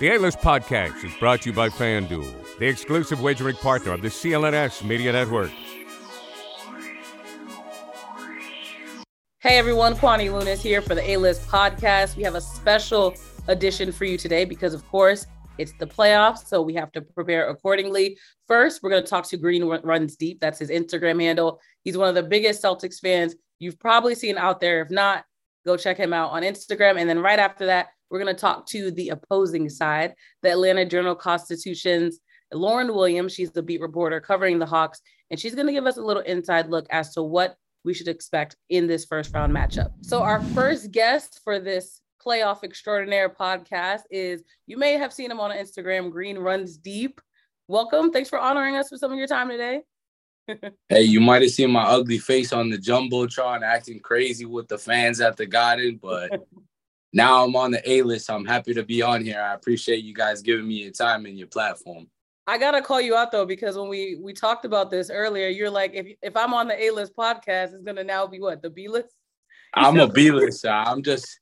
The A List Podcast is brought to you by FanDuel, the exclusive wagering partner of the CLNS Media Network. Hey everyone, Kwani Lunis here for the A List Podcast. We have a special edition for you today because, of course, it's the playoffs, so we have to prepare accordingly. First, we're going to talk to Green Runs Deep. That's his Instagram handle. He's one of the biggest Celtics fans you've probably seen out there. If not, go check him out on Instagram. And then right after that, we're going to talk to the opposing side, the Atlanta Journal Constitution's Lauren Williams. She's the beat reporter covering the Hawks, and she's going to give us a little inside look as to what we should expect in this first round matchup. So, our first guest for this playoff extraordinaire podcast is you may have seen him on Instagram, Green Runs Deep. Welcome. Thanks for honoring us with some of your time today. hey, you might have seen my ugly face on the Jumbotron acting crazy with the fans at the Garden, but now I'm on the A list. I'm happy to be on here. I appreciate you guys giving me your time and your platform. I gotta call you out though because when we we talked about this earlier, you're like, if if I'm on the A list podcast, it's gonna now be what the B list. I'm a B list. I'm just,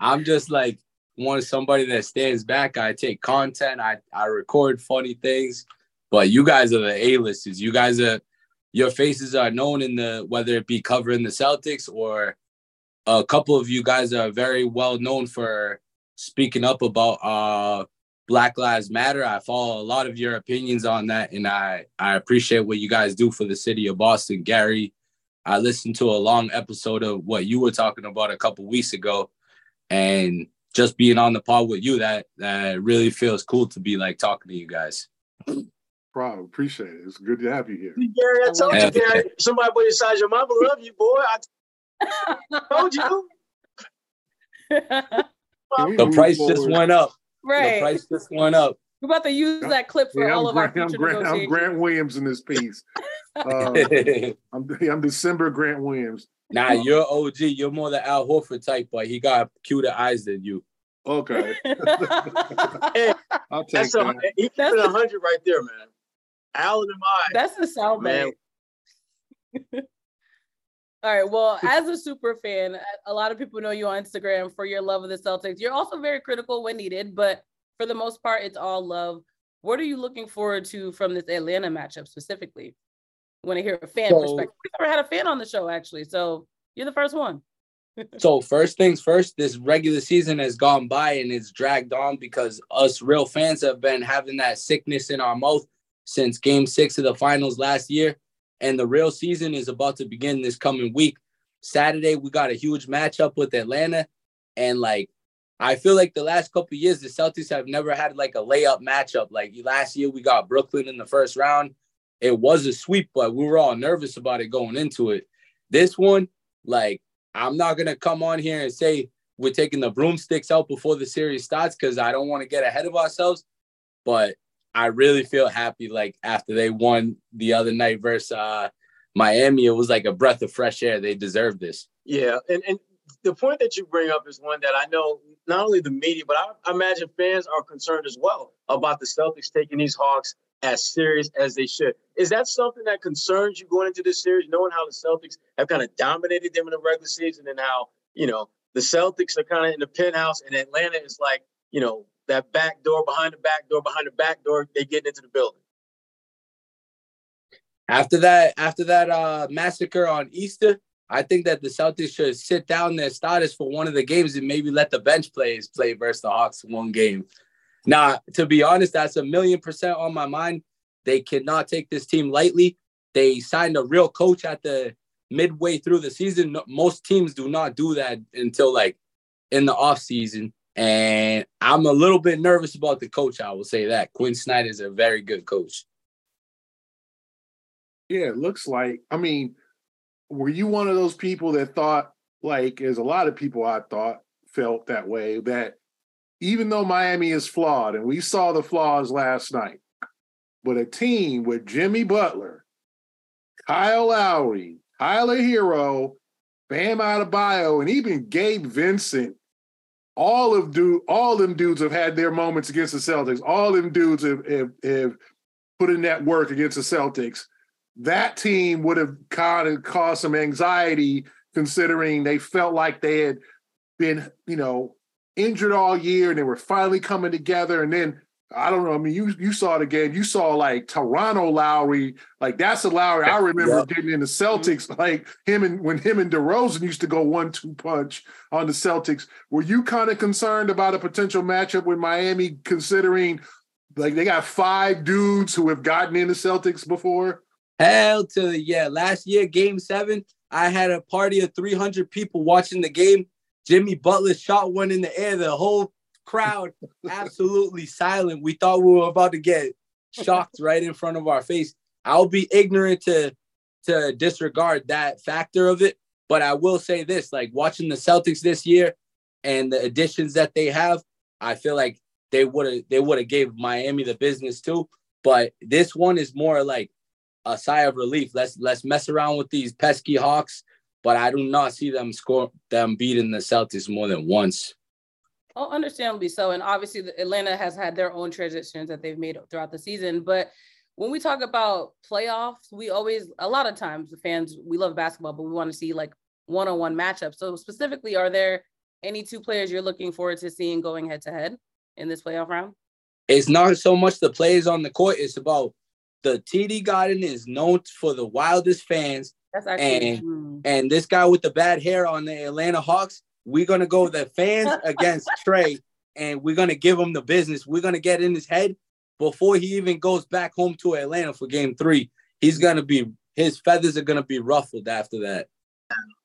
I'm just like one somebody that stands back. I take content. I I record funny things, but you guys are the A listers. You guys are your faces are known in the whether it be covering the Celtics or a couple of you guys are very well known for speaking up about uh, Black Lives Matter. I follow a lot of your opinions on that, and I I appreciate what you guys do for the city of Boston, Gary. I listened to a long episode of what you were talking about a couple weeks ago, and just being on the pod with you, that that really feels cool to be like talking to you guys. Problem. Appreciate it. It's good to have you here. Gary, I told you, Gary, somebody put inside your mama love you, boy. I told you. the price just went up. Right. The price just went up. We're about to use that clip for yeah, all I'm of Grant, our I'm Grant, I'm Grant Williams in this piece. Um, I'm, I'm December Grant Williams. Nah, you're OG. You're more the Al Horford type, but he got cuter eyes than you. Okay. hey, I'll take that's a, that. he kept it 100 right there, man. Al and I. That's the sound Man. All right. Well, as a super fan, a lot of people know you on Instagram for your love of the Celtics. You're also very critical when needed, but for the most part, it's all love. What are you looking forward to from this Atlanta matchup specifically? Want to hear a fan So- perspective? We've never had a fan on the show actually, so you're the first one. So first things first, this regular season has gone by and it's dragged on because us real fans have been having that sickness in our mouth since game six of the finals last year. And the real season is about to begin this coming week. Saturday, we got a huge matchup with Atlanta. And like I feel like the last couple years, the Celtics have never had like a layup matchup. Like last year, we got Brooklyn in the first round. It was a sweep, but we were all nervous about it going into it. This one, like, I'm not gonna come on here and say we're taking the broomsticks out before the series starts because I don't want to get ahead of ourselves. But I really feel happy like after they won the other night versus uh, Miami, it was like a breath of fresh air. They deserve this. Yeah, and, and the point that you bring up is one that I know not only the media, but I, I imagine fans are concerned as well about the Celtics taking these Hawks as serious as they should. Is that something that concerns you going into this series, knowing how the Celtics have kind of dominated them in the regular season and how, you know, the Celtics are kind of in the penthouse and Atlanta is like, you know, that back door behind the back door behind the back door, they get into the building. After that, after that uh, massacre on Easter, I think that the Celtics should sit down their starters for one of the games and maybe let the bench players play versus the Hawks one game. Now, to be honest, that's a million percent on my mind. They cannot take this team lightly. They signed a real coach at the midway through the season. Most teams do not do that until like in the off season. And I'm a little bit nervous about the coach. I will say that Quin Snyder is a very good coach. Yeah, it looks like. I mean, were you one of those people that thought, like, as a lot of people I thought felt that way, that even though Miami is flawed, and we saw the flaws last night, but a team with Jimmy Butler, Kyle Lowry, Tyler Herro, Bam Adebayo, and even Gabe Vincent, all of do all them dudes have had their moments against the Celtics. All them dudes have, have, have put in that work against the Celtics that team would have kind of caused some anxiety considering they felt like they had been, you know, injured all year and they were finally coming together. And then I don't know. I mean, you you saw the game. You saw like Toronto Lowry. Like that's the Lowry I remember yep. getting in the Celtics. Like him and when him and DeRozan used to go one two punch on the Celtics. Were you kind of concerned about a potential matchup with Miami, considering like they got five dudes who have gotten in the Celtics before? Hell to yeah! Last year, Game Seven, I had a party of three hundred people watching the game. Jimmy Butler shot one in the air. The whole crowd absolutely silent. We thought we were about to get shocked right in front of our face. I'll be ignorant to to disregard that factor of it, but I will say this: like watching the Celtics this year and the additions that they have, I feel like they would have they would have gave Miami the business too. But this one is more like a sigh of relief. Let's let's mess around with these pesky Hawks, but I do not see them score them beating the Celtics more than once. Oh, understandably so. And obviously, Atlanta has had their own transitions that they've made throughout the season. But when we talk about playoffs, we always, a lot of times, the fans, we love basketball, but we want to see like one on one matchups. So, specifically, are there any two players you're looking forward to seeing going head to head in this playoff round? It's not so much the players on the court, it's about the TD Garden is known for the wildest fans. That's actually and, true. and this guy with the bad hair on the Atlanta Hawks, we're gonna go the fans against Trae, and we're gonna give him the business. We're gonna get in his head before he even goes back home to Atlanta for Game Three. He's gonna be his feathers are gonna be ruffled after that.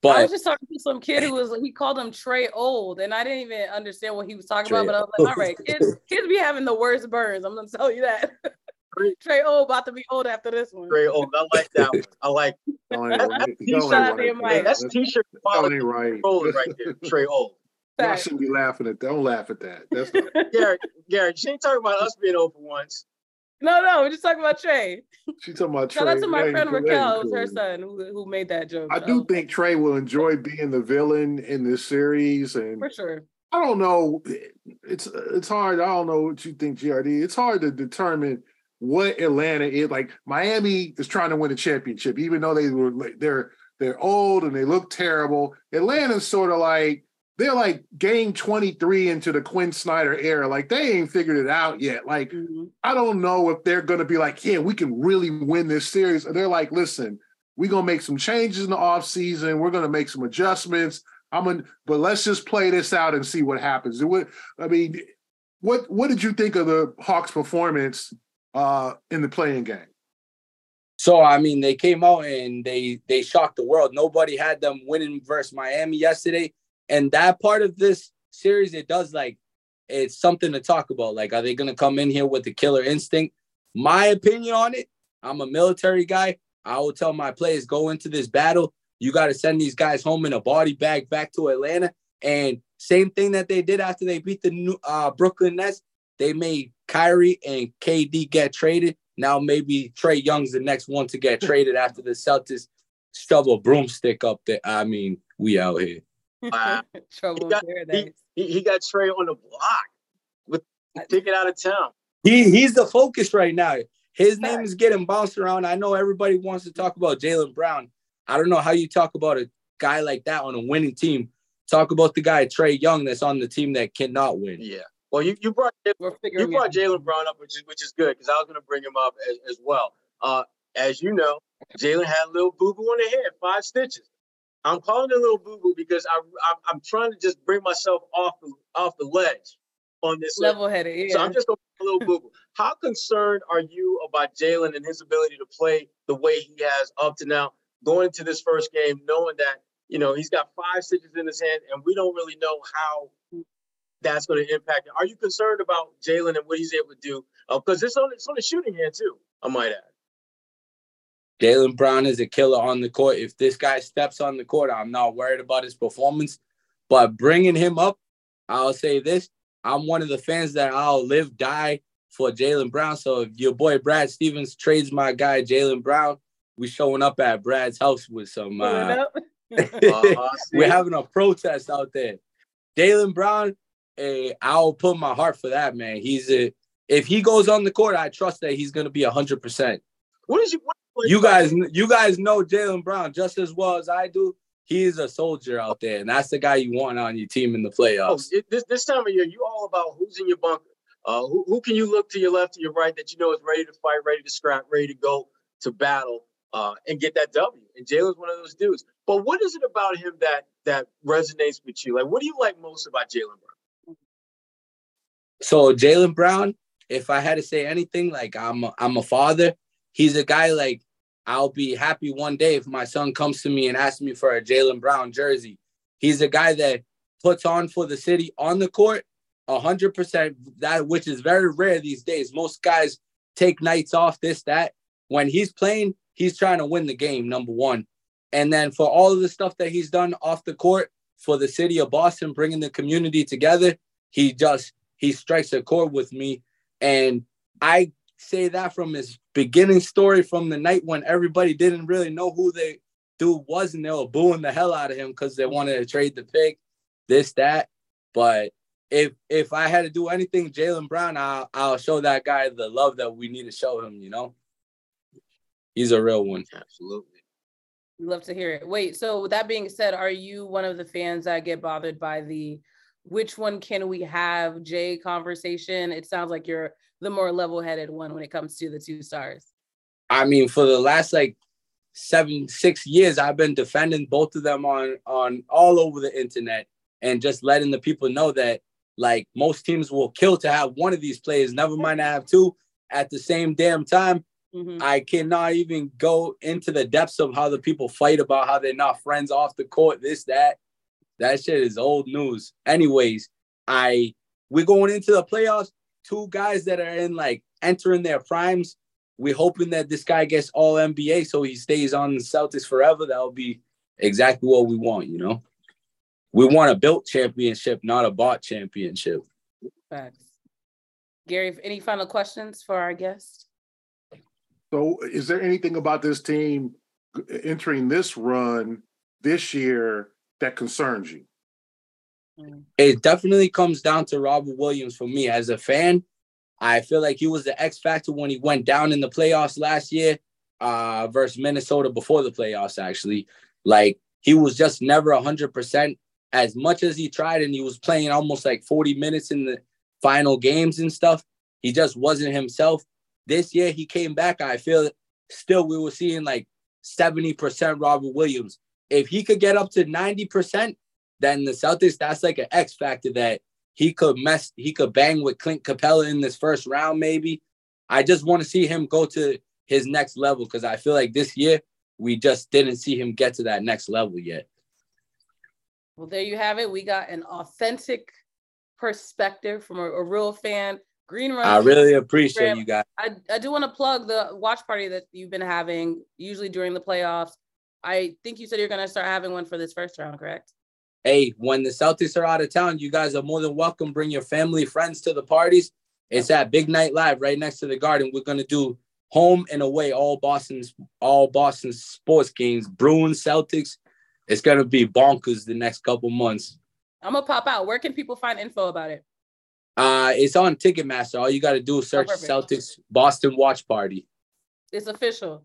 But I was just talking to some kid who was he called him Trae Old, and I didn't even understand what he was talking Trae about. But I was like, all right, kids, kids be having the worst burns. I'm gonna tell you that. Trae Old about to be old after this one. Trae Old, I like that one. I like. That's t-shirt. That's right. right there. Trae Old. I shouldn't be laughing at that. Don't laugh at that. That's not... Garrett. Garrett, she ain't talking about us being old for once. No, no, we're just talking about Trae. She's talking about Trae. Shout out to my friend Raquel, cool. her son, who, who made that joke. I so. do think Trae will enjoy being the villain in this series, and for sure. I don't know. It's it's hard. I don't know what you think, GRD. It's hard to determine what Atlanta is like. Miami is trying to win a championship, even though they were they're they're old and they look terrible. Atlanta's sort of like they're like game 23 into the Quin Snyder era. Like they ain't figured it out yet. Like mm-hmm. I don't know if they're gonna be like, yeah, we can really win this series. They're like, listen, we're gonna make some changes in the off season. We're gonna make some adjustments. I'm gonna, but let's just play this out and see what happens. I mean, what what did you think of the Hawks' performance uh, in the play-in game? So I mean, they came out and they they shocked the world. Nobody had them winning versus Miami yesterday, and that part of this series, it does like it's something to talk about. Like, are they gonna come in here with the killer instinct? My opinion on it, I'm a military guy. I will tell my players go into this battle. You got to send these guys home in a body bag back to Atlanta. And same thing that they did after they beat the uh, Brooklyn Nets. They made Kyrie and KD get traded. Now maybe Trae Young's the next one to get traded after the Celtics shove a broomstick up there. I mean, we out here. Wow. Trouble he got, he, he, got Trae on the block with ticket out of town. He he's the focus right now. His name is getting bounced around. I know everybody wants to talk about Jaylen Brown. I don't know how you talk about a guy like that on a winning team. Talk about the guy Trae Young that's on the team that cannot win. Yeah. Well, you, you brought you brought Jaylen Brown up, which is which is good because I was going to bring him up as, as well. Uh, as you know, Jaylen had a little boo boo on the head, five stitches. I'm calling it a little boo boo because I, I am trying to just bring myself off the off the ledge on this level headed. Yeah. So I'm just going a little boo boo. How concerned are you about Jaylen and his ability to play the way he has up to now, going into this first game, knowing that you know he's got five stitches in his hand, and we don't really know how that's going to impact it. Are you concerned about Jaylen and what he's able to do? Because uh, it's on it's on the shooting hand too. I might add. Jaylen Brown is a killer on the court. If this guy steps on the court, I'm not worried about his performance. But bringing him up, I'll say this: I'm one of the fans that I'll live die for Jaylen Brown. So if your boy Brad Stevens trades my guy Jaylen Brown, we showing up at Brad's house with some. Uh, uh, we're having a protest out there. Jaylen Brown a I'll put my heart for that man. He's a if he goes on the court, I trust that he's gonna be hundred percent. What is you? What, you guys, you guys know Jaylen Brown just as well as I do. he's a soldier out there, and that's the guy you want on your team in the Oh, playoffs. it- this this time of year, you all about who's in your bunker. Uh, who, who can you look to your left, to your right that you know is ready to fight, ready to scrap, ready to go to battle, uh, and get that W. And Jaylen's one of those dudes. But what is it about him that that resonates with you? Like, what do you like most about Jaylen Brown? So Jaylen Brown, if I had to say anything, like I'm a, I'm a father. He's a guy like I'll be happy one day if my son comes to me and asks me for a Jaylen Brown jersey. He's a guy that puts on for the city on the court, hundred percent. That which is very rare these days. Most guys take nights off, this that. When he's playing, he's trying to win the game. Number one, and then for all of the stuff that he's done off the court for the city of Boston, bringing the community together, he just he strikes a chord with me. And I say that from his beginning story from the night when everybody didn't really know who the dude was and they were booing the hell out of him because they wanted to trade the pick, this, that. But if if I had to do anything, Jaylen Brown, I'll, I'll show that guy the love that we need to show him, you know? He's a real one. Absolutely. We love to hear it. Wait, so with that being said, are you one of the fans that get bothered by the which one can we have Jay conversation? It sounds like you're the more level-headed one when it comes to the two stars. I mean, for the last like seven, six years, I've been defending both of them on on all over the internet and just letting the people know that like most teams will kill to have one of these players, never mind to have two at the same damn time. Mhm. I cannot even go into the depths of how the people fight about how they're not friends off the court, this, that. That shit is old news. Anyways, I we're going into the playoffs. Two guys that are in like entering their primes. We're hoping that this guy gets all NBA so he stays on the Celtics forever. That'll be exactly what we want, you know. We want a built championship, not a bought championship. Facts. Gary, any final questions for our guest? So, is there anything about this team entering this run this year that concerns you? it definitely comes down to Robert Williams for me as a fan. I feel like he was the X factor when he went down in the playoffs last year uh, versus Minnesota before the playoffs, actually. Like he was just never 100% as much as he tried, and he was playing almost like 40 minutes in the final games and stuff. He just wasn't himself. This year, he came back. I feel still we were seeing like 70% Robert Williams. If he could get up to 90%, then the Celtics, that's like an X factor that he could mess, he could bang with Clint Capela in this first round, maybe. I just want to see him go to his next level because I feel like this year we just didn't see him get to that next level yet. Well, there you have it. We got an authentic perspective from a, a real fan. Green Run. I really appreciate Instagram. you guys. I, I do want to plug the watch party that you've been having, usually during the playoffs. I think you said you're going to start having one for this first round, correct? Hey, when the Celtics are out of town, you guys are more than welcome. Bring your family, friends to the parties. It's at Big Night Live right next to the Garden. We're gonna do home and away all Boston's all Boston sports games, Bruins, Celtics. It's gonna be bonkers the next couple months. I'm gonna pop out. Where can people find info about it? Uh, it's on Ticketmaster. All you got to do is search perfect. Celtics Boston Watch Party. It's official.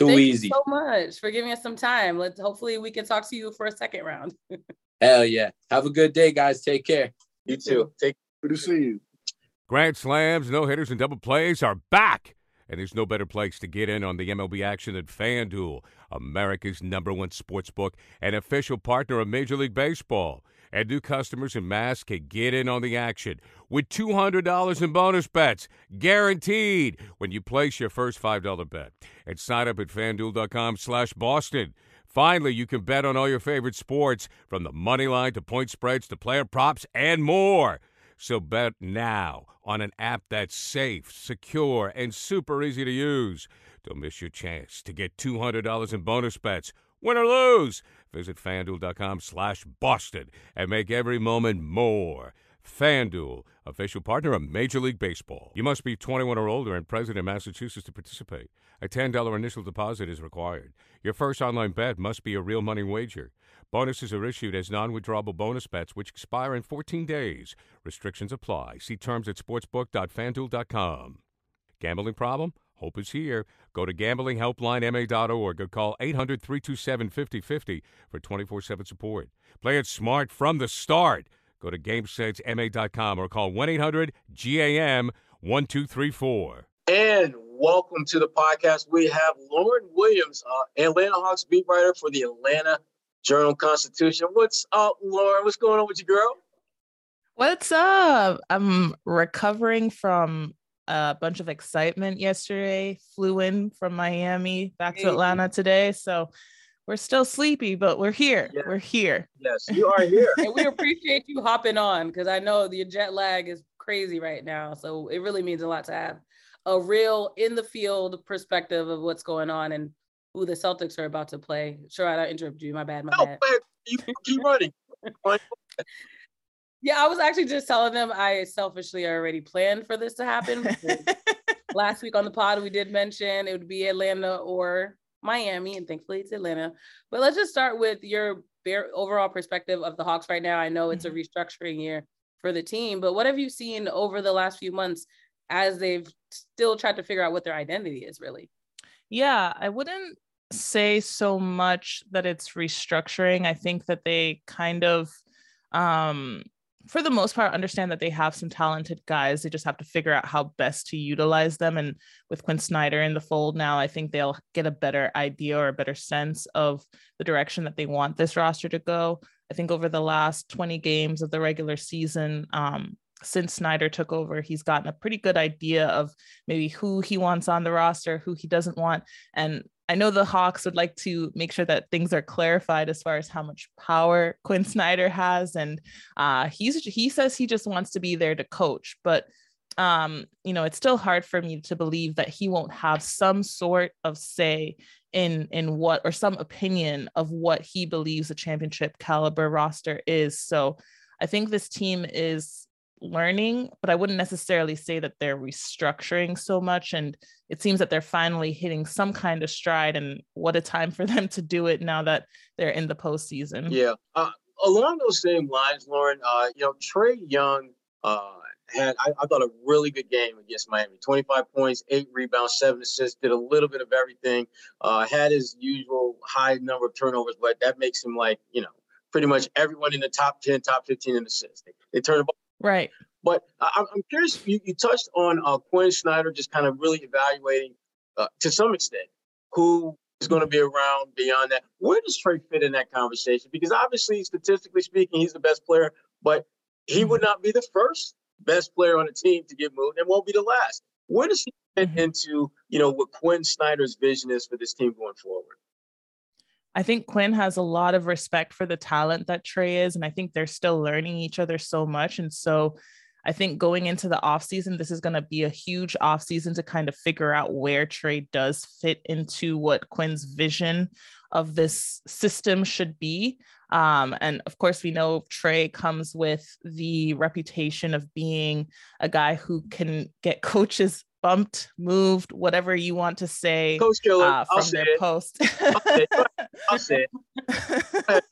Too Thank easy. you so much for giving us some time. Let's hopefully we can talk to you for a second round. Hell yeah. Have a good day, guys. Take care. You too. Take Good to see you. Grand slams, no hitters, and double plays are back. And there's no better place to get in on the MLB action than FanDuel, America's number one sports book and official partner of Major League Baseball. And new customers in Mass can get in on the action with $200 in bonus bets, guaranteed when you place your first $5 bet. And sign up at fanduel.com slash Boston. Finally, you can bet on all your favorite sports, from the money line to point spreads to player props and more. So bet now on an app that's safe, secure, and super easy to use. Don't miss your chance to get $200 in bonus bets. Win or lose, visit fanduel.com slash Boston and make every moment more. FanDuel, official partner of Major League Baseball. You must be 21 or older and present in Massachusetts to participate. A $10 initial deposit is required. Your first online bet must be a real money wager. Bonuses are issued as non withdrawable bonus bets which expire in 14 days. Restrictions apply. See terms at sportsbook.fanduel.com. Gambling problem? Hope is here. Go to gamblinghelplinema.org or call 800 327 5050 for 24 7 support. Play it smart from the start. Go to GameSenseMA.com or call 1 800 GAM 1234. And welcome to the podcast. We have Lauren Williams, uh, Atlanta Hawks beat writer for the Atlanta Journal Constitution. What's up, Lauren? What's going on with you, girl? What's up? I'm recovering from a bunch of excitement yesterday. Flew in from Miami back to Atlanta today. So we're still sleepy, but we're here. We're here. Yes, you are here. and we appreciate you hopping on because I know the jet lag is crazy right now. So it really means a lot to have a real in the field perspective of what's going on and who the Celtics are about to play. Sure, I interrupted you. My bad. My no, bad. You keep running. yeah, I was actually just telling them I selfishly already planned for this to happen. last week on the pod, we did mention it would be Atlanta or Miami, and thankfully it's Atlanta. But let's just start with your overall perspective of the Hawks right now. I know it's a mm-hmm. restructuring year for the team, but what have you seen over the last few months as they've still tried to figure out what their identity is really. Yeah, I wouldn't say so much that it's restructuring. I think that they kind of um for the most part understand that they have some talented guys. They just have to figure out how best to utilize them. And with Quin Snyder in the fold now, I think they'll get a better idea or a better sense of the direction that they want this roster to go. I think over the last 20 games of the regular season, um, since Snyder took over, he's gotten a pretty good idea of maybe who he wants on the roster, who he doesn't want. And I know the Hawks would like to make sure that things are clarified as far as how much power Quin Snyder has. And uh, he's he says he just wants to be there to coach, but um, you know, it's still hard for me to believe that he won't have some sort of say in in what or some opinion of what he believes a championship caliber roster is. So I think this team is learning, but I wouldn't necessarily say that they're restructuring so much. And it seems that they're finally hitting some kind of stride. And what a time for them to do it now that they're in the postseason. Yeah. Uh, along those same lines, Lauren, uh, you know, Trae Young uh, had, I, I, thought, a really good game against Miami 25 points, eight rebounds, seven assists, did a little bit of everything, uh, had his usual high number of turnovers, but that makes him like, you know, pretty much everyone in the top 10, top 15 in assists. They, they turn the ball Right. But I, am curious, you, you, touched on uh, Quin Snyder just kind of really evaluating uh, to some extent who is going to be around beyond that. Where does Trae fit in that conversation? Because obviously, statistically speaking, he's the best player, but he would not be the first best player on the team to get moved and won't be the last. Where does he fit mm-hmm. into, you know, what Quin Snyder's vision is for this team going forward? I think Quin has a lot of respect for the talent that Trae is, and I think they're still learning each other so much. And so I think going into the offseason, this is going to be a huge offseason to kind of figure out where Trae does fit into what Quin's vision of this system should be. Um, and of course, we know Trae comes with the reputation of being a guy who can get coaches bumped, moved, whatever you want to say Coach Killer, uh, from their it. post. Say it.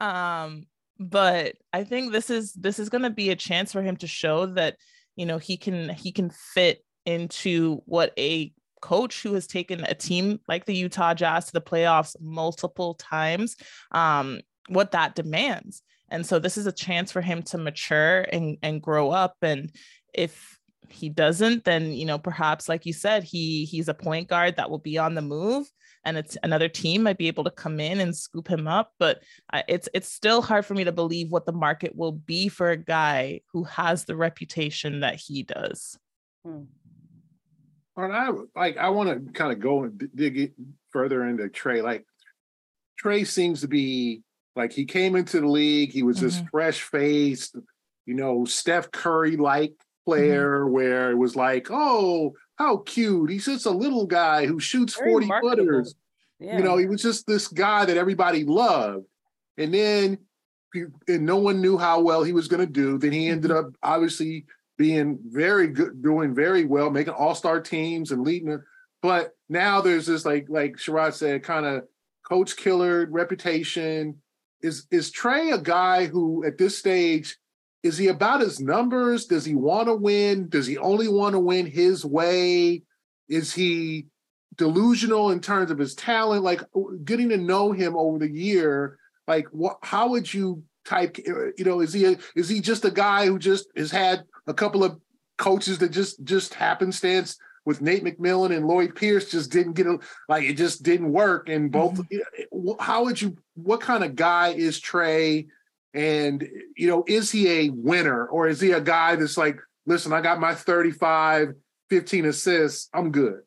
um, but I think this is this is going to be a chance for him to show that you know he can he can fit into what a coach who has taken a team like the Utah Jazz to the playoffs multiple times um, what that demands. And so this is a chance for him to mature and and grow up and if he doesn't, then you know perhaps like you said, he he's a point guard that will be on the move, and it's another team might be able to come in and scoop him up. But it's it's still hard for me to believe what the market will be for a guy who has the reputation that he does. Hmm. And I like I want to kind of go and dig further into Trae. Like Trae seems to be like he came into the league, he was mm-hmm. just fresh faced, you know, Steph Curry like player mm-hmm. where it was like, oh, how cute. He's just a little guy who shoots Very 40 footers. Yeah. You know, he was just this guy that everybody loved. And then and no one knew how well he was going to do. Then he ended mm-hmm. up obviously being very good, doing very well, making all-star teams and leading it. But now there's this like like Sherrod said, kind of coach killer reputation. Is is Trae a guy who at this stage is he about his numbers? Does he want to win? Does he only want to win his way? Is he delusional in terms of his talent? Like getting to know him over the year, like what? How would you type? You know, is he a, is he just a guy who just has had a couple of coaches that just just happenstance with Nate McMillan and Lloyd Pierce just didn't get a, like it just didn't work. And both, mm-hmm. how would you? What kind of guy is Trae? And you know, is he a winner or is he a guy that's like, listen, I got my 35, 15 assists, I'm good.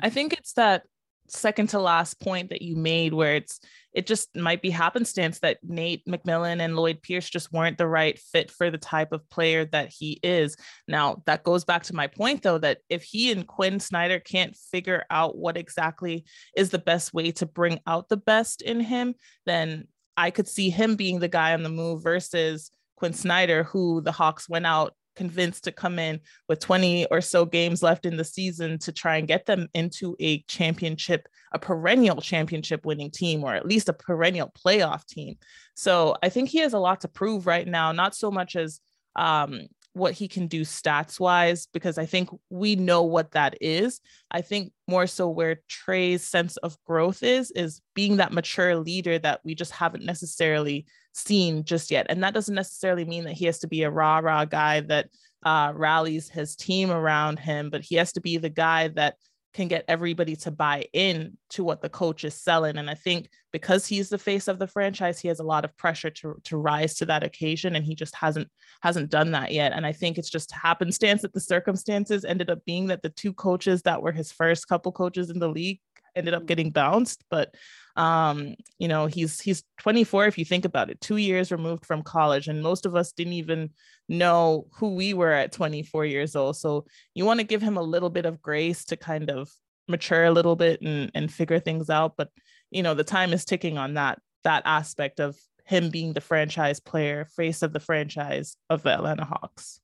I think it's that second to last point that you made where it's it just might be happenstance that Nate McMillan and Lloyd Pierce just weren't the right fit for the type of player that he is. Now, that goes back to my point, though, that if he and Quin Snyder can't figure out what exactly is the best way to bring out the best in him, then I could see him being the guy on the move versus Quin Snyder, who the Hawks went out convinced to come in with 20 or so games left in the season to try and get them into a championship, a perennial championship winning team, or at least a perennial playoff team. So I think he has a lot to prove right now, not so much as um, what he can do stats wise, because I think we know what that is. I think more so where Trae's sense of growth is, is being that mature leader that we just haven't necessarily seen just yet. And that doesn't necessarily mean that he has to be a rah rah guy that uh, rallies his team around him, but he has to be the guy that can get everybody to buy in to what the coach is selling. And I think because he's the face of the franchise, he has a lot of pressure to, to rise to that occasion. And he just hasn't hasn't done that yet. And I think it's just happenstance that the circumstances ended up being that the two coaches that were his first couple coaches in the league ended up mm. getting bounced. But um you know he's he's 24 if you think about it two years removed from college and most of us didn't even know who we were at 24 years old. So you want to give him a little bit of grace to kind of mature a little bit and and figure things out but you know the time is ticking on that that aspect of him being the franchise player face of the franchise of the Atlanta Hawks.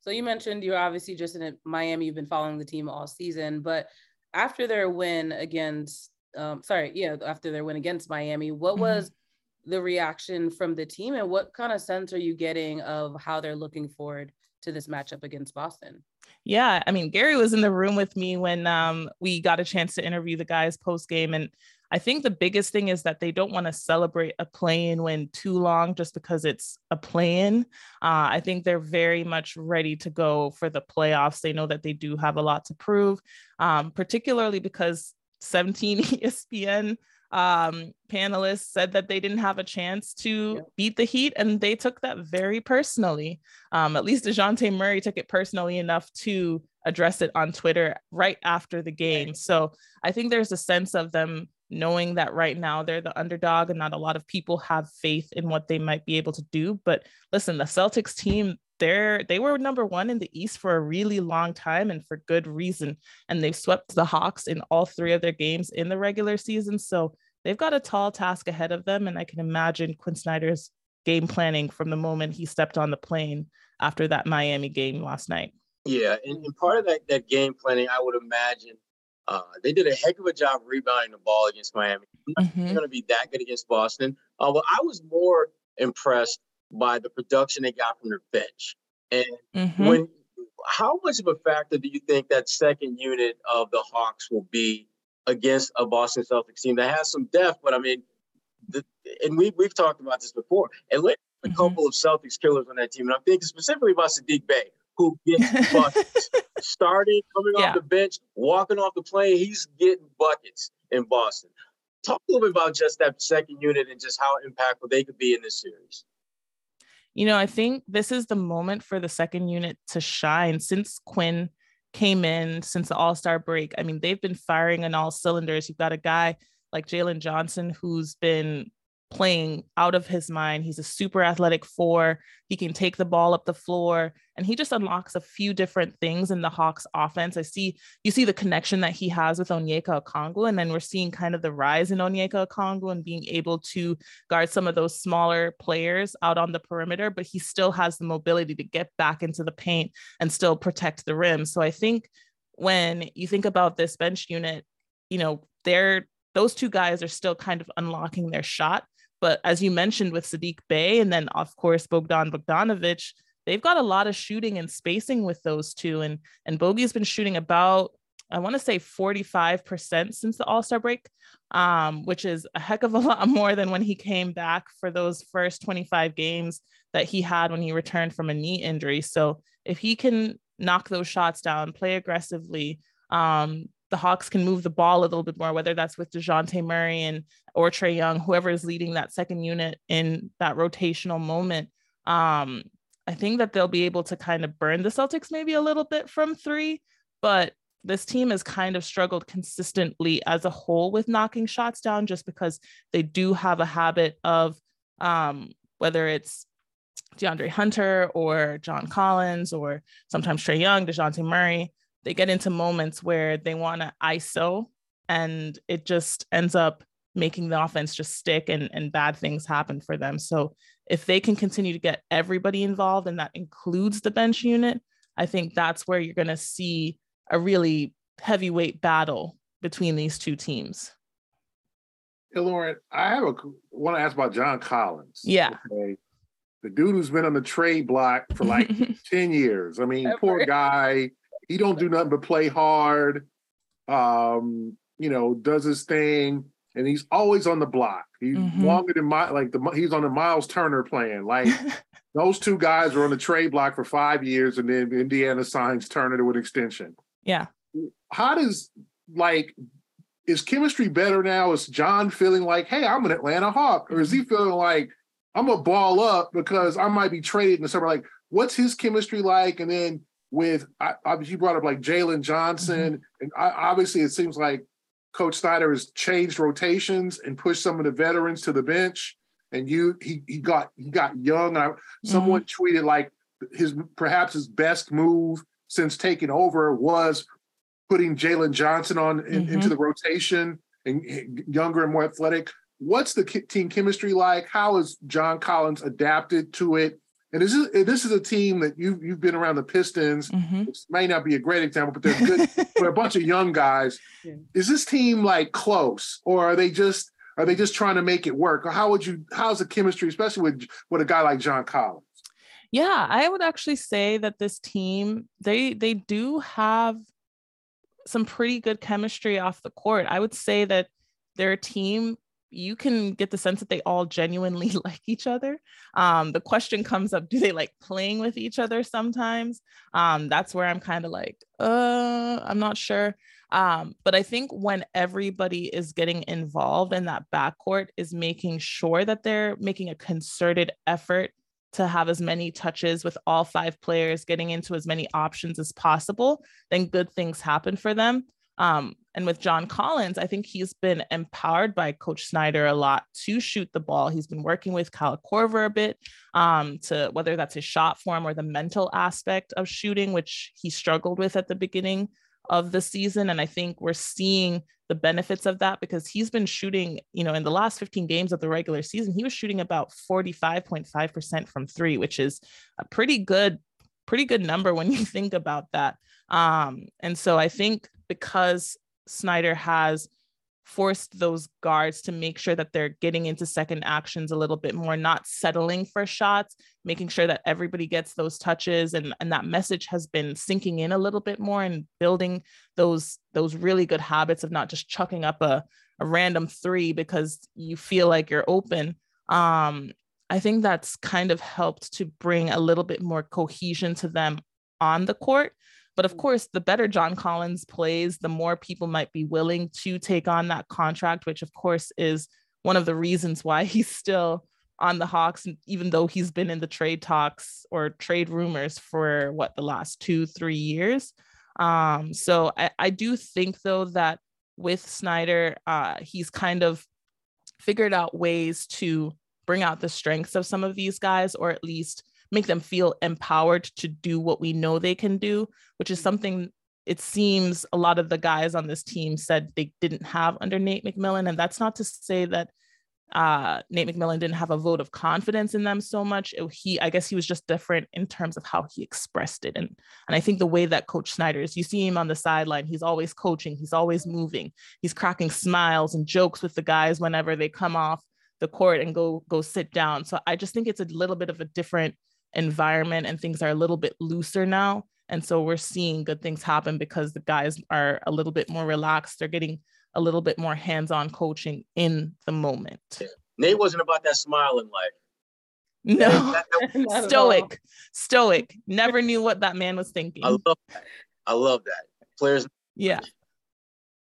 So you mentioned you're obviously just in Miami you've been following the team all season but after their win against um, sorry, yeah, after their win against Miami, what mm-hmm. was the reaction from the team and what kind of sense are you getting of how they're looking forward to this matchup against Boston? Yeah, I mean, Gary was in the room with me when um, we got a chance to interview the guys post game, and I think the biggest thing is that they don't want to celebrate a play-in win too long just because it's a play-in. Uh, I think they're very much ready to go for the playoffs. They know that they do have a lot to prove, um, particularly because 17 ESPN um, panelists said that they didn't have a chance to beat the Heat, and they took that very personally. Um, at least DeJounte Murray took it personally enough to address it on Twitter right after the game. So I think there's a sense of them knowing that right now they're the underdog and not a lot of people have faith in what they might be able to do. But listen, the Celtics team, they're they were number one in the East for a really long time and for good reason. And they've swept the Hawks in all three of their games in the regular season. So they've got a tall task ahead of them. And I can imagine Quin Snyder's game planning from the moment he stepped on the plane after that Miami game last night. Yeah, and, and part of that, that game planning, I would imagine uh, they did a heck of a job rebounding the ball against Miami. Mm-hmm. They're going to be that good against Boston. Uh, but I was more impressed by the production they got from their bench. And mm-hmm. when, how much of a factor do you think that second unit of the Hawks will be against a Boston Celtics team that has some depth? But I mean, the, and we we've talked about this before. And let a mm-hmm. couple of Celtics killers on that team, and I'm thinking specifically about Saddiq Bey, who gets buckets. Starting, coming yeah. off the bench, walking off the plane, he's getting buckets in Boston. Talk a little bit about just that second unit and just how impactful they could be in this series. You know, I think this is the moment for the second unit to shine since Quin came in, since the All Star break. I mean, they've been firing on all cylinders. You've got a guy like Jalen Johnson who's been playing out of his mind. He's a super athletic four. He can take the ball up the floor and he just unlocks a few different things in the Hawks offense. I see you see the connection that he has with Onyeka Okongwu and then we're seeing kind of the rise in Onyeka Okongwu and being able to guard some of those smaller players out on the perimeter, but he still has the mobility to get back into the paint and still protect the rim. So I think when you think about this bench unit, you know, they're those two guys are still kind of unlocking their shot but as you mentioned with Saddiq Bey and then of course Bogdan Bogdanovic, they've got a lot of shooting and spacing with those two. And and Bogey's been shooting about I want to say 45% since the All Star break, um, which is a heck of a lot more than when he came back for those first 25 games that he had when he returned from a knee injury. So if he can knock those shots down, play aggressively, um, the Hawks can move the ball a little bit more, whether that's with DeJounte Murray and or Trae Young, whoever is leading that second unit in that rotational moment. Um, I think that they'll be able to kind of burn the Celtics maybe a little bit from three, but this team has kind of struggled consistently as a whole with knocking shots down just because they do have a habit of um, whether it's DeAndre Hunter or John Collins or sometimes Trae Young, DeJounte Murray, they get into moments where they want to ISO and it just ends up making the offense just stick and, and bad things happen for them. So if they can continue to get everybody involved, and that includes the bench unit, I think that's where you're going to see a really heavyweight battle between these two teams. Hey, Lauren, I have a want to ask about John Collins. Yeah. Okay. The dude who's been on the trade block for like 10 years. I mean, poor guy. He don't do nothing but play hard. Um, you know, does his thing and he's always on the block. He's mm-hmm. longer than my like the he's on the Miles Turner plan. Like those two guys were on the trade block for five years, and then Indiana signs Turner to an extension. Yeah. How does like is chemistry better now? Is John feeling like, hey, I'm an Atlanta Hawk, or is he feeling like I'm a ball up because I might be traded in the summer? Like, what's his chemistry like? And then with obviously you brought up like Jalen Johnson, mm-hmm. and obviously it seems like Coach Snyder has changed rotations and pushed some of the veterans to the bench. And you, he he got he got young. I, mm-hmm. Someone tweeted like his perhaps his best move since taking over was putting Jalen Johnson on in, mm-hmm. into the rotation and younger and more athletic. What's the team chemistry like? How has John Collins adapted to it? And this is this is a team that you you've been around the Pistons. Mm-hmm. may not be a great example, but they're good. for a bunch of young guys. Yeah. Is this team like close, or are they just are they just trying to make it work? Or how would you? How's the chemistry, especially with with a guy like John Collins? Yeah, I would actually say that this team they they do have some pretty good chemistry off the court. I would say that they're a team you can get the sense that they all genuinely like each other. Um, the question comes up do they like playing with each other sometimes? Um, that's where I'm kind of like, uh, I'm not sure. Um, but I think when everybody is getting involved in that backcourt is making sure that they're making a concerted effort to have as many touches with all five players getting into as many options as possible, then good things happen for them. Um, and with John Collins, I think he's been empowered by Coach Snyder a lot to shoot the ball. He's been working with Kyle Korver a bit um, to whether that's his shot form or the mental aspect of shooting, which he struggled with at the beginning of the season. And I think we're seeing the benefits of that because he's been shooting, you know, in the last 15 games of the regular season, he was shooting about 45.5% from three, which is a pretty good, pretty good number when you think about that. Um, and so I think because Snyder has forced those guards to make sure that they're getting into second actions a little bit more, not settling for shots, making sure that everybody gets those touches and, and that message has been sinking in a little bit more and building those those really good habits of not just chucking up a, a random three because you feel like you're open. Um, I think that's kind of helped to bring a little bit more cohesion to them on the court but of mm. course, the better John Collins plays, the more people might be willing to take on that contract, which of course is one of the reasons why he's still on the Hawks, even though he's been in the trade talks or trade rumors for what the last two, three years. Um, so I, I do think though that with Snyder, uh, he's kind of figured out ways to bring out the strengths of some of these guys, or at least make them feel empowered to do what we know they can do, which is something it seems a lot of the guys on this team said they didn't have under Nate McMillan. And that's not to say that uh, Nate McMillan didn't have a vote of confidence in them so much. It, he, I guess he was just different in terms of how he expressed it. And, and I think the way that Coach Snyder is, you see him on the sideline, he's always coaching, he's always moving, he's cracking smiles and jokes with the guys whenever they come off the court and go go sit down. So I just think it's a little bit of a different environment and things are a little bit looser now. And so we're seeing good things happen because the guys are a little bit more relaxed. They're getting a little bit more hands-on coaching in the moment. Yeah. Nate wasn't about that smile in life. No, stoic, stoic. Never knew what that man was thinking. I love that. I love that. Players. Yeah.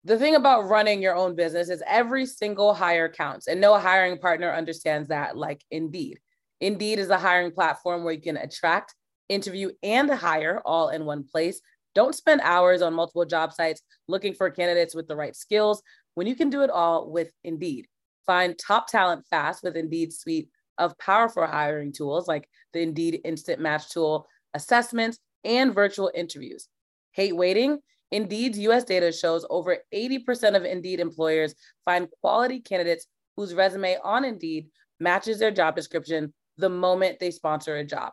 The thing about running your own business is every single hire counts, and no hiring partner understands that like Indeed. Indeed is a hiring platform where you can attract, interview, and hire all in one place. Don't spend hours on multiple job sites looking for candidates with the right skills when you can do it all with Indeed. Find top talent fast with Indeed's suite of powerful hiring tools like the Indeed Instant Match tool, assessments, and virtual interviews. Hate waiting? Indeed's US data shows over 80% of Indeed employers find quality candidates whose resume on Indeed matches their job description the moment they sponsor a job.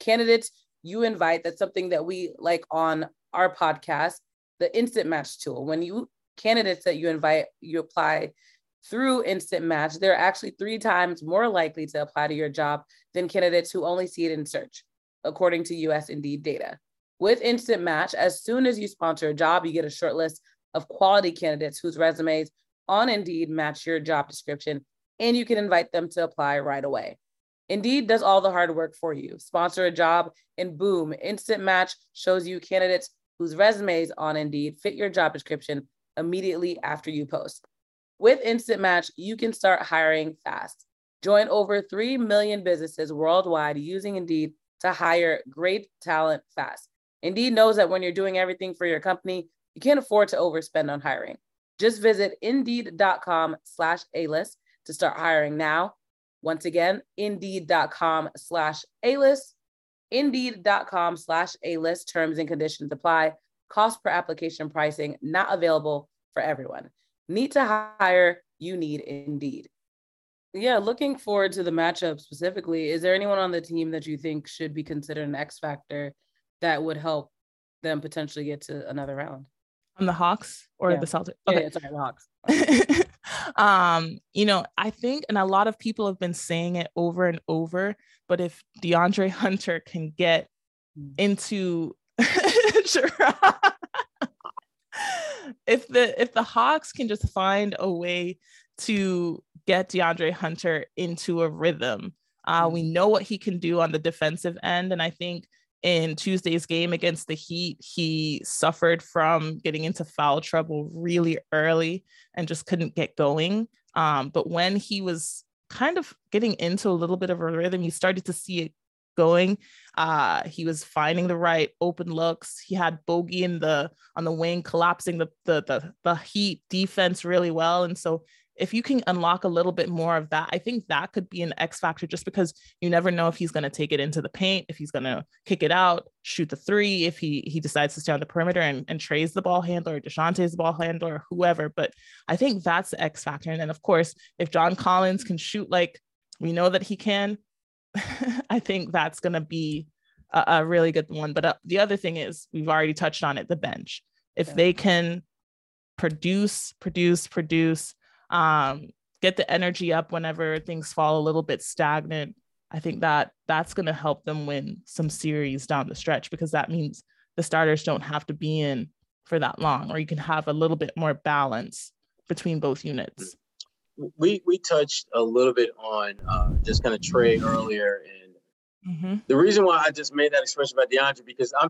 Candidates you invite, that's something that we like on our podcast, the Instant Match tool. When you candidates that you invite, you apply through Instant Match, they're actually three times more likely to apply to your job than candidates who only see it in search, according to US Indeed data. With Instant Match, as soon as you sponsor a job, you get a short list of quality candidates whose resumes on Indeed match your job description, and you can invite them to apply right away. Indeed does all the hard work for you. Sponsor a job, and boom, Instant Match shows you candidates whose resumes on Indeed fit your job description immediately after you post. With Instant Match, you can start hiring fast. Join over 3 million businesses worldwide using Indeed to hire great talent fast. Indeed knows that when you're doing everything for your company, you can't afford to overspend on hiring. Just visit indeed.com slash A-list to start hiring now. Once again, indeed.com slash A-list, indeed.com slash A-list. Terms and conditions apply. Cost per application pricing not available for everyone. Need to hire, you need Indeed. Yeah, looking forward to the matchup specifically. Is there anyone on the team that you think should be considered an X factor that would help them potentially get to another round? On the Hawks or Yeah. the Celtics? Okay, yeah, sorry, the Hawks. um, you know, I think, and a lot of people have been saying it over and over, but if DeAndre Hunter can get Mm. into if the if the Hawks can just find a way to get DeAndre Hunter into a rhythm, uh, we know what he can do on the defensive end, and I think in Tuesday's game against the Heat, he suffered from getting into foul trouble really early and just couldn't get going. Um, but when he was kind of getting into a little bit of a rhythm, he started to see it going. Uh, he was finding the right open looks. He had Bogey in the on the wing, collapsing the the the, the Heat defense really well. And so if you can unlock a little bit more of that, I think that could be an X factor just because you never know if he's going to take it into the paint, if he's going to kick it out, shoot the three, if he he decides to stay on the perimeter and, and Trae's the ball handler, or Dejounte's the ball handler, or whoever. But I think that's the X factor. And then, of course, if John Collins can shoot like we know that he can, I think that's going to be a, a, really good one. But uh, the other thing is, we've already touched on it the bench. If Yeah. they can produce, produce, produce, um, get the energy up whenever things fall a little bit stagnant, I think that that's going to help them win some series down the stretch because that means the starters don't have to be in for that long, or you can have a little bit more balance between both units. We we touched a little bit on uh, just kind of Trae earlier, and Mm-hmm. the reason why I just made that expression about DeAndre because I'm.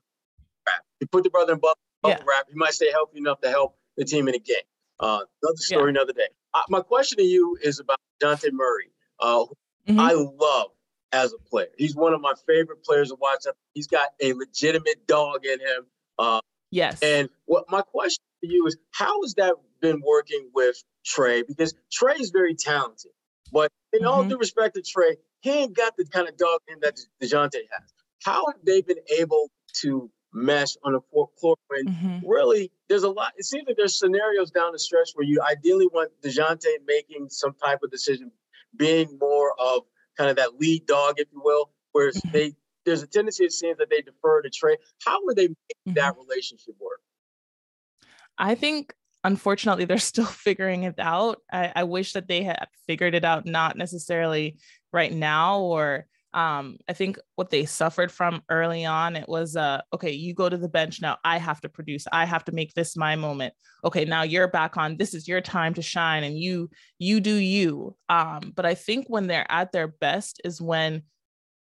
You put the brother in bubble, bubble Yeah. wrap, he might stay healthy enough to help the team in a game. Uh, another story, another day. Uh, my question to you is about Dejounte Murray. Uh, who Mhm. I love as a player. He's one of my favorite players to watch. Up. He's got a legitimate dog in him. Uh, Yes. and what my question to you is, how has that been working with Trae? Because Trae is very talented, but in all Mhm. due respect to Trae, he ain't got the kind of dog in that Dejounte has. How have they been able to mesh on the floor floor when Mhm. really there's a lot? It seems like there's scenarios down the stretch where you ideally want Dejounte making some type of decision, being more of kind of that lead dog, if you will, whereas Mhm. they there's a tendency it seems that they defer to Trae. How are they making Mhm. that relationship work? I think unfortunately they're still figuring it out. I, I wish that they had figured it out, not necessarily right now or um, I think what they suffered from early on, it was uh, okay, you go to the bench now. I have to produce. I have to make this my moment. Okay, now you're back on. This is your time to shine, and you you do you. Um, but I think when they're at their best is when,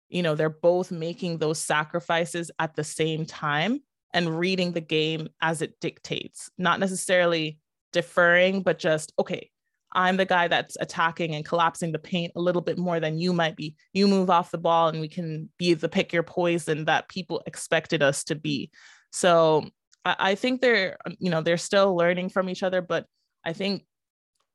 you know, they're both making those sacrifices at the same time and reading the game as it dictates, not necessarily deferring, but just okay, I'm the guy that's attacking and collapsing the paint a little bit more than you might be. You move off the ball and we can be the pick your poison that people expected us to be. So I, I think they're, you know, they're still learning from each other, but I think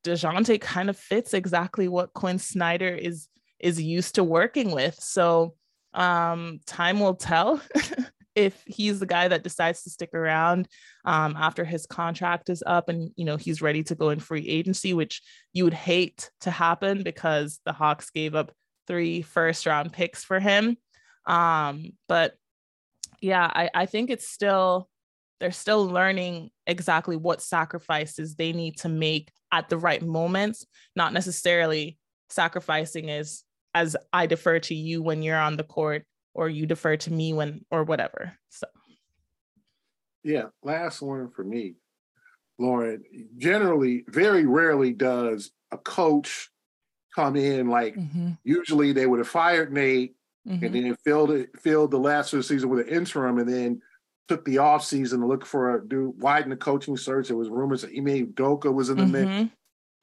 DeJounte kind of fits exactly what Quin Snyder is is used to working with. So um time will tell if he's the guy that decides to stick around um, after his contract is up and you know he's ready to go in free agency which you would hate to happen because the hawks gave up three first round picks for him. Um, but yeah I, I think it's still they're still learning exactly what sacrifices they need to make at the right moments not necessarily sacrificing as as i defer to you when you're on the court or you defer to me when or whatever. So yeah, last one for me. Lauren, generally, very rarely does a coach come in like mm-hmm. usually they would have fired Nate mm-hmm. and then filled it filled the last of the season with an interim and then took the off season to look for a do widen the coaching search. There was rumors that Ime Udoka was in the mm-hmm. mix.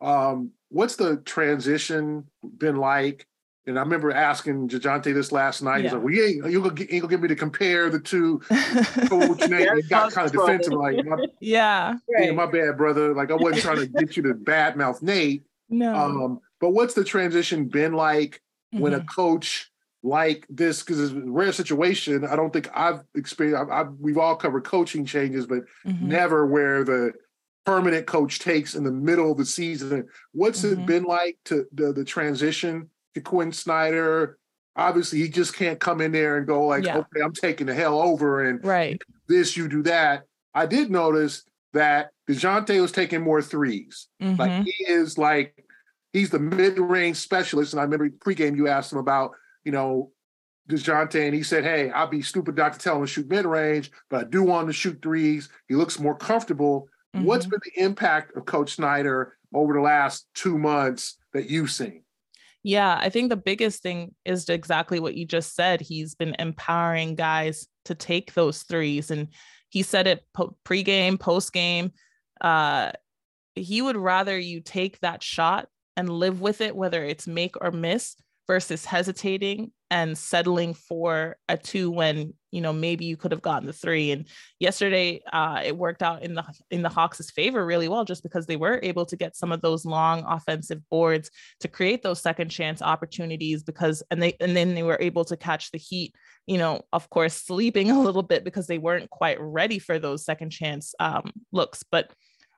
Um, what's the transition been like? And I remember asking Dejounte this last night. Yeah. He's like, "Well, you ain't, you gonna, ain't gonna get me to compare the two coach names." got kind of defensive, like, my, "Yeah, yeah, my bad, brother." Like, I wasn't trying to get you to badmouth Nate. No. Um, but what's the transition been like mm-hmm. when a mm-hmm. coach like this? Because it's a rare situation. I don't think I've experienced. I've, I've, we've all covered coaching changes, but mm-hmm. never where the permanent coach takes in the middle of the season. What's mm-hmm. it been like to the, the transition? To Quin Snyder. Obviously, he just can't come in there and go like, yeah. "Okay, I'm taking the hell over," and right this, you do that. I did notice that Dejounte was taking more 3s mm-hmm. Like he is like he's the mid-range specialist. And I remember pregame you asked him about, you know, DeJounte, and he said, Hey, I'll be stupid not to tell him to shoot mid-range, but I do want him to shoot threes. He looks more comfortable. Mm-hmm. What's been the impact of Coach Snyder over the last two months that you've seen? Yeah, I think the biggest thing is exactly what you just said. He's been empowering guys to take those threes, and he said it po- pregame, postgame. Uh, he would rather you take that shot and live with it, whether it's make or miss, versus hesitating and settling for a two when you know maybe you could have gotten the three. And yesterday uh, it worked out in the in the hawks' favor really well just because they were able to get some of those long offensive boards to create those second chance opportunities because and they and then they were able to catch the heat you know of course sleeping a little bit because they weren't quite ready for those second chance um, looks. But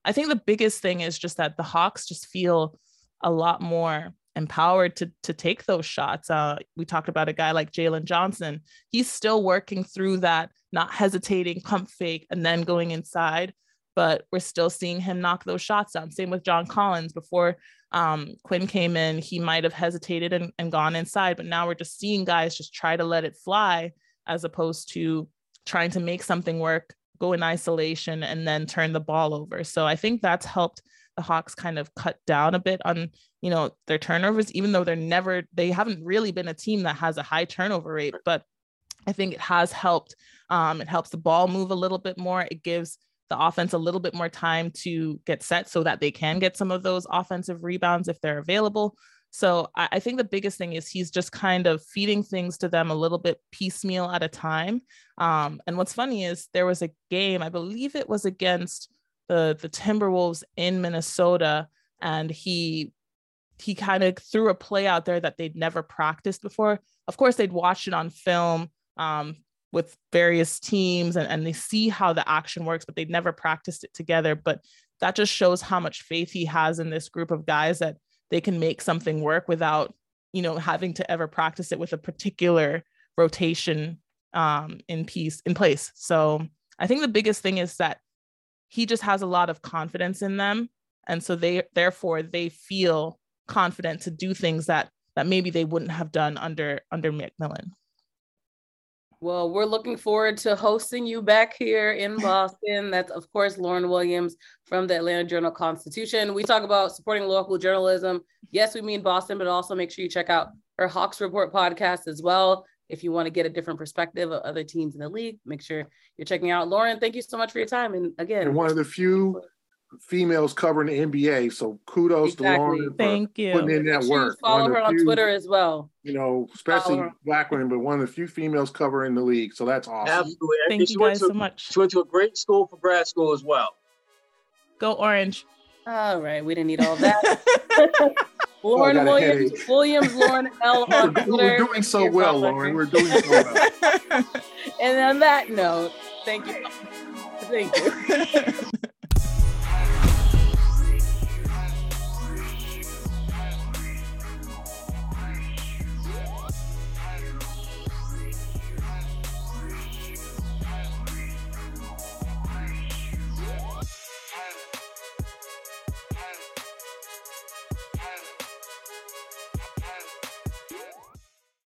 i think the biggest thing is just that the hawks just feel a lot more empowered to to take those shots. Uh, we talked about a guy like Jalen Johnson. He's still working through that, not hesitating, pump fake, and then going inside. But we're still seeing him knock those shots down. Same with John Collins. Before um, Quin came in, he might have hesitated and, and gone inside. But now we're just seeing guys just try to let it fly as opposed to trying to make something work, go in isolation, and then turn the ball over. So I think that's helped the Hawks kind of cut down a bit on, you know, their turnovers, even though they're never, they haven't really been a team that has a high turnover rate. But I think it has helped. Um, it helps the ball move a little bit more. It gives the offense a little bit more time to get set so that they can get some of those offensive rebounds if they're available. So I, I, think the biggest thing is he's just kind of feeding things to them a little bit piecemeal at a time. Um, and what's funny is there was a game, I believe it was against the the Timberwolves in Minnesota, and he he kind of threw a play out there that they'd never practiced before. Of course, they'd watched it on film um, with various teams, and, and they see how the action works, but they'd never practiced it together. But that just shows how much faith he has in this group of guys that they can make something work without you know having to ever practice it with a particular rotation um, in piece in place. So I think the biggest thing is that he just has a lot of confidence in them and so they therefore they feel confident to do things that that maybe they wouldn't have done under under McMillan. Well, we're looking forward to hosting you back here in Boston. That's, of course, Lauren Williams from the Atlanta Journal Constitution. We talk about supporting local journalism. Yes, we mean Boston, but also make sure you check out her Hawks Report podcast as well. If you want to get a different perspective of other teams in the league, make sure you're checking out. Lauren, thank you so much for your time. And again, and one of the few females covering the NBA. So kudos exactly. to Lauren. Thank you. Putting in that work. Follow her on few, Twitter as well. You know, especially black women, but one of the few females covering the league. So that's awesome. Absolutely. Thank you guys to, so much. She went to a great school for grad school as well. Go Orange. All right, we didn't need all that. Lauren oh, Williams, Williams, Lauren L. On Twitter. We're doing so well, Lauren. We're doing so well. and on that note, thank you. Thank you.